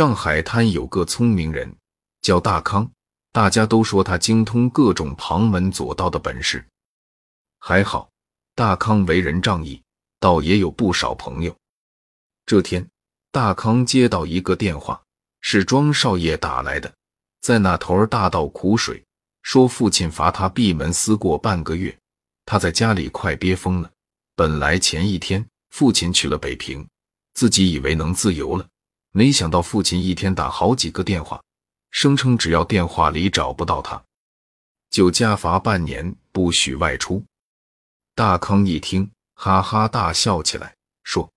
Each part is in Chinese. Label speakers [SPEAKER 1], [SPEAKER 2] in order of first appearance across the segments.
[SPEAKER 1] 上海滩有个聪明人叫大康，大家都说他精通各种旁门左道的本事。还好，大康为人仗义，倒也有不少朋友。这天，大康接到一个电话，是庄少爷打来的，在那头儿大倒苦水，说父亲罚他闭门思过半个月，他在家里快憋疯了。本来前一天父亲去了北平，自己以为能自由了。没想到父亲一天打好几个电话，声称只要电话里找不到他，就加罚半年，不许外出。大康一听，哈哈大笑起来，说：“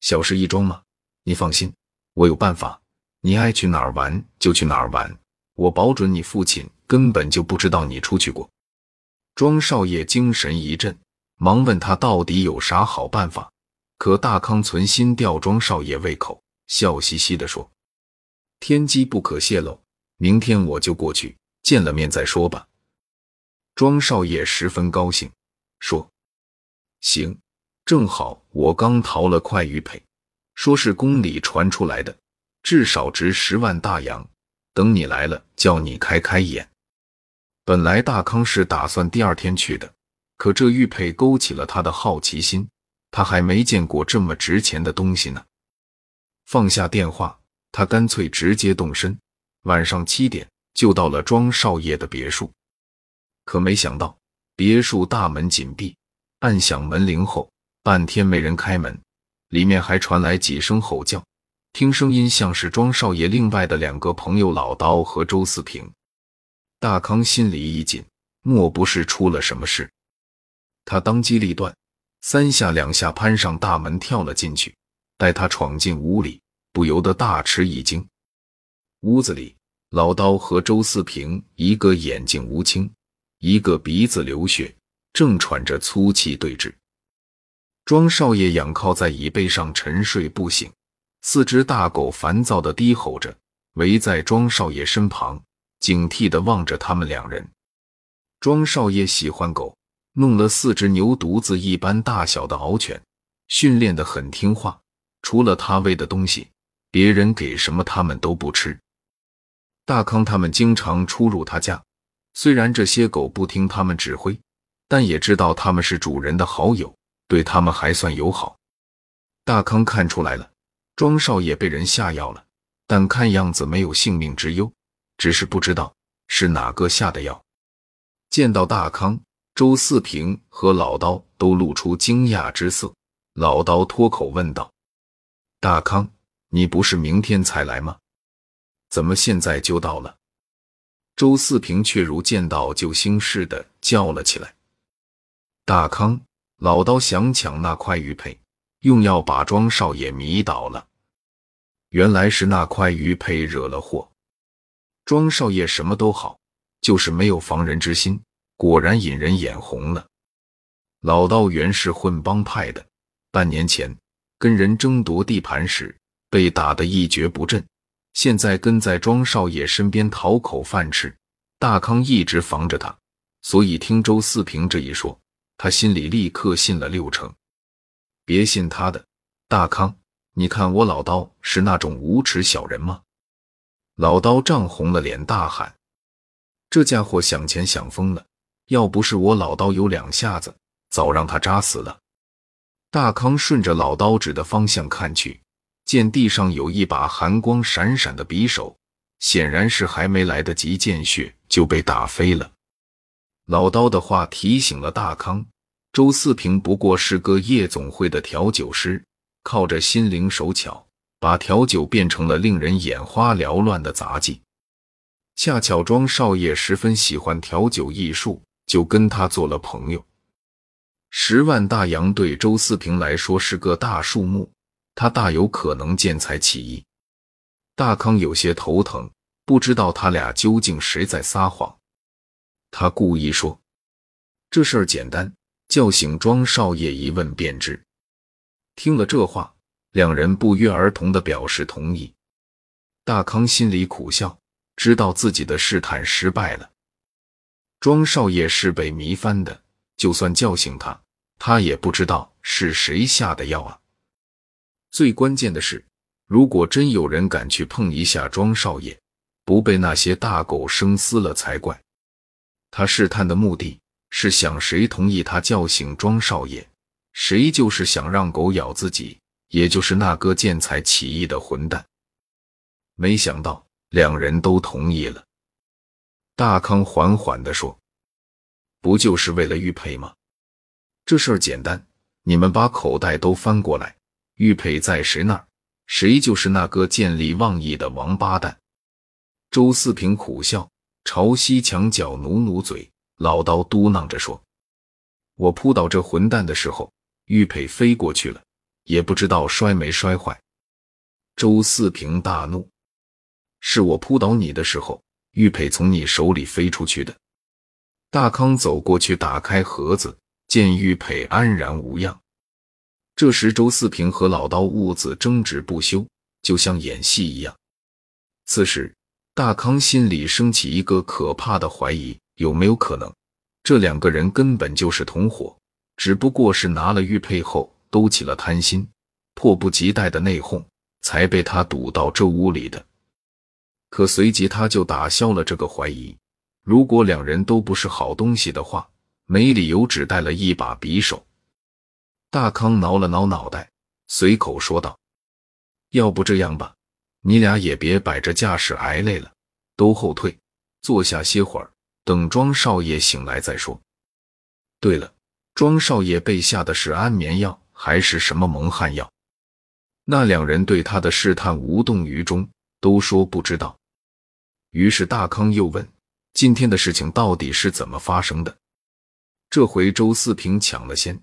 [SPEAKER 1] 小事一桩嘛，你放心，我有办法。你爱去哪儿玩就去哪儿玩，我保准你父亲根本就不知道你出去过。”庄少爷精神一振，忙问他到底有啥好办法。可大康存心吊庄少爷胃口。笑嘻嘻地说：“天机不可泄露，明天我就过去见了面再说吧。”庄少爷十分高兴，说：“行，正好我刚淘了块玉佩，说是宫里传出来的，至少值十万大洋。等你来了，叫你开开眼。”本来大康是打算第二天去的，可这玉佩勾起了他的好奇心，他还没见过这么值钱的东西呢。放下电话，他干脆直接动身。晚上七点就到了庄少爷的别墅，可没想到别墅大门紧闭，按响门铃后，半天没人开门，里面还传来几声吼叫，听声音像是庄少爷另外的两个朋友老刀和周四平。大康心里一紧，莫不是出了什么事？他当机立断，三下两下攀上大门跳了进去。待他闯进屋里，不由得大吃一惊。屋子里，老刀和周四平，一个眼睛乌青，一个鼻子流血，正喘着粗气对峙。庄少爷仰靠在椅背上沉睡不醒，四只大狗烦躁的低吼着，围在庄少爷身旁，警惕的望着他们两人。庄少爷喜欢狗，弄了四只牛犊子一般大小的獒犬，训练的很听话。除了他喂的东西，别人给什么他们都不吃。大康他们经常出入他家，虽然这些狗不听他们指挥，但也知道他们是主人的好友，对他们还算友好。大康看出来了，庄少爷被人下药了，但看样子没有性命之忧，只是不知道是哪个下的药。见到大康，周四平和老刀都露出惊讶之色。老刀脱口问道。大康，你不是明天才来吗？怎么现在就到了？周四平却如见到救星似的叫了起来。大康，老刀想抢那块玉佩，用药把庄少爷迷倒了。原来是那块玉佩惹了祸。庄少爷什么都好，就是没有防人之心，果然引人眼红了。老刀原是混帮派的，半年前。跟人争夺地盘时被打得一蹶不振，现在跟在庄少爷身边讨口饭吃。大康一直防着他，所以听周四平这一说，他心里立刻信了六成。别信他的，大康，你看我老刀是那种无耻小人吗？老刀涨红了脸，大喊：“这家伙想钱想疯了！要不是我老刀有两下子，早让他扎死了。”大康顺着老刀指的方向看去，见地上有一把寒光闪闪的匕首，显然是还没来得及见血就被打飞了。老刀的话提醒了大康，周四平不过是个夜总会的调酒师，靠着心灵手巧，把调酒变成了令人眼花缭乱的杂技。恰巧庄少爷十分喜欢调酒艺术，就跟他做了朋友。十万大洋对周四平来说是个大数目，他大有可能见财起意。大康有些头疼，不知道他俩究竟谁在撒谎。他故意说：“这事儿简单，叫醒庄少爷一问便知。”听了这话，两人不约而同的表示同意。大康心里苦笑，知道自己的试探失败了。庄少爷是被迷翻的。就算叫醒他，他也不知道是谁下的药啊！最关键的是，如果真有人敢去碰一下庄少爷，不被那些大狗生撕了才怪。他试探的目的是想谁同意他叫醒庄少爷，谁就是想让狗咬自己，也就是那个见财起意的混蛋。没想到两人都同意了。大康缓缓地说：“不就是为了玉佩吗？这事儿简单，你们把口袋都翻过来，玉佩在谁那儿，谁就是那个见利忘义的王八蛋。”周四平苦笑，朝西墙角努努嘴，老刀嘟囔着说：“我扑倒这混蛋的时候，玉佩飞过去了，也不知道摔没摔坏。”周四平大怒：“是我扑倒你的时候，玉佩从你手里飞出去的。”大康走过去打开盒子，见玉佩安然无恙。这时，周四平和老刀兀子争执不休，就像演戏一样。此时。大康心里升起一个可怕的怀疑：有没有可能，这两个人根本就是同伙，只不过是拿了玉佩后都起了贪心，迫不及待的内讧，才被他堵到这屋里的。可随即他就打消了这个怀疑。如果两人都不是好东西的话，没理由只带了一把匕首。大康挠了挠脑袋，随口说道：“要不这样吧。”你俩也别摆着架势挨累了，都后退，坐下歇会儿，等庄少爷醒来再说。对了，庄少爷被下的是安眠药还是什么蒙汗药？那两人对他的试探无动于衷，都说不知道。于是大康又问：“今天的事情到底是怎么发生的？”这回周四平抢了先，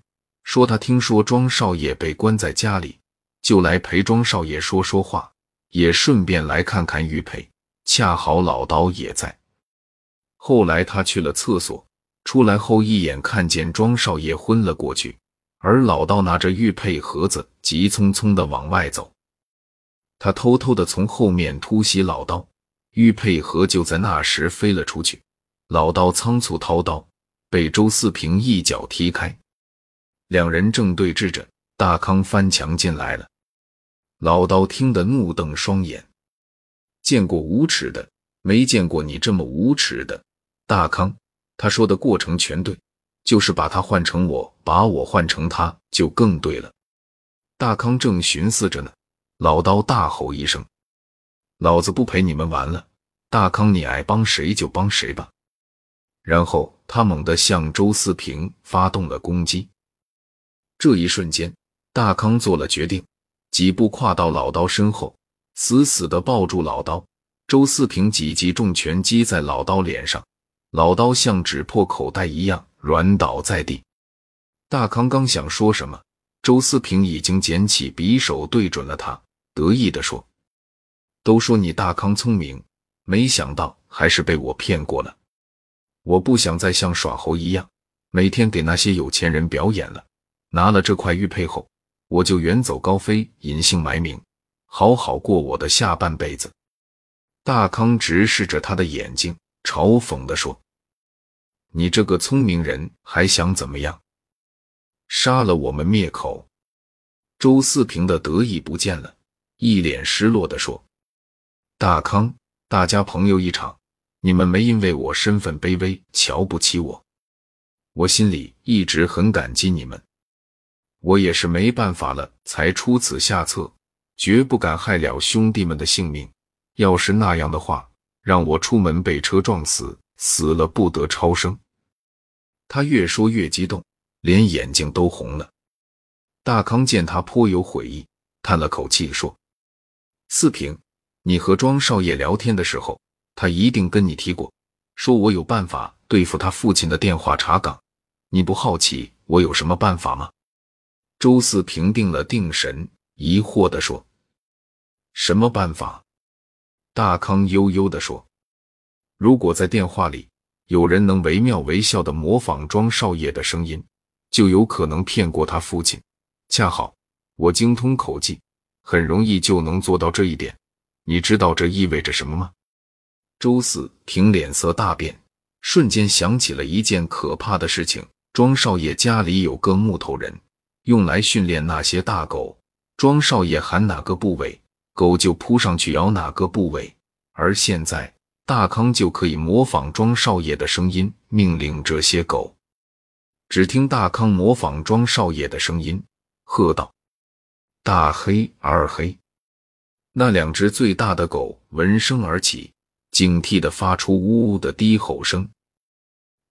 [SPEAKER 1] 说他听说庄少爷被关在家里，就来陪庄少爷说说话。也顺便来看看玉佩，恰好老刀也在。后来他去了厕所，出来后一眼看见庄少爷昏了过去，而老刀拿着玉佩盒子，急匆匆的往外走。他偷偷的从后面突袭老刀，玉佩盒就在那时飞了出去。老刀仓促掏刀，被周四平一脚踢开。两人正对峙着，大康翻墙进来了。老刀听得怒瞪双眼，见过无耻的，没见过你这么无耻的。大康，他说的过程全对，就是把他换成我，把我换成他，就更对了。大康正寻思着呢，老刀大吼一声：“老子不陪你们玩了！大康，你爱帮谁就帮谁吧！”然后他猛地向周四平发动了攻击。这一瞬间，大康做了决定。几步跨到老刀身后，死死地抱住老刀。周四平几记重拳击在老刀脸上，老刀像纸破口袋一样软倒在地。大康刚想说什么，周四平已经捡起匕首对准了他，得意地说：“都说你大康聪明，没想到还是被我骗过了。我不想再像耍猴一样，每天给那些有钱人表演了。拿了这块玉佩后。”我就远走高飞，隐姓埋名，好好过我的下半辈子。大康直视着他的眼睛，嘲讽地说：“你这个聪明人还想怎么样？杀了我们灭口？”周四平的得意不见了，一脸失落地说：“大康，大家朋友一场，你们没因为我身份卑微瞧不起我，我心里一直很感激你们。”我也是没办法了，才出此下策，绝不敢害了兄弟们的性命。要是那样的话，让我出门被车撞死，死了不得超生。他越说越激动，连眼睛都红了。大康见他颇有悔意，叹了口气说：“四平，你和庄少爷聊天的时候，他一定跟你提过，说我有办法对付他父亲的电话查岗。你不好奇我有什么办法吗？”周四平定了定神，疑惑地说：“什么办法？”大康悠悠地说：“如果在电话里有人能惟妙惟肖地模仿庄少爷的声音，就有可能骗过他父亲。恰好我精通口技，很容易就能做到这一点。你知道这意味着什么吗？”周四平脸色大变，瞬间想起了一件可怕的事情：庄少爷家里有个木头人。用来训练那些大狗，庄少爷喊哪个部位，狗就扑上去咬哪个部位，而现在大康就可以模仿庄少爷的声音命令这些狗。只听大康模仿庄少爷的声音，喝道：“大黑、二黑。”那两只最大的狗闻声而起，警惕的发出呜呜的低吼声。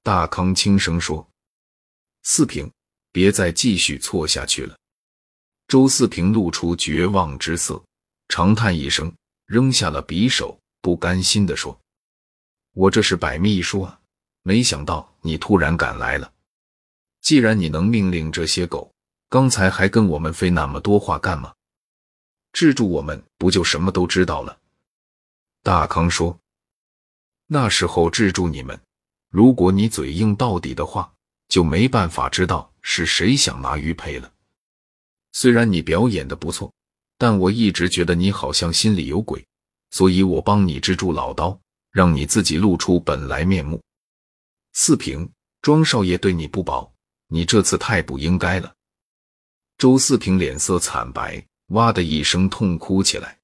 [SPEAKER 1] 大康轻声说：“四平，别再继续错下去了。”周四平露出绝望之色，长叹一声，扔下了匕首，不甘心的说：“我这是百密一疏啊，没想到你突然赶来了。”既然你能命令这些狗，刚才还跟我们费那么多话干嘛？制住我们不就什么都知道了？大康说：“那时候制住你们，如果你嘴硬到底的话，就没办法知道是谁想拿鱼赔了。虽然你表演的不错，但我一直觉得你好像心里有鬼，所以我帮你支住老刀，让你自己露出本来面目。四平，庄少爷对你不薄。”你这次太不应该了！周四平脸色惨白，哇的一声痛哭起来。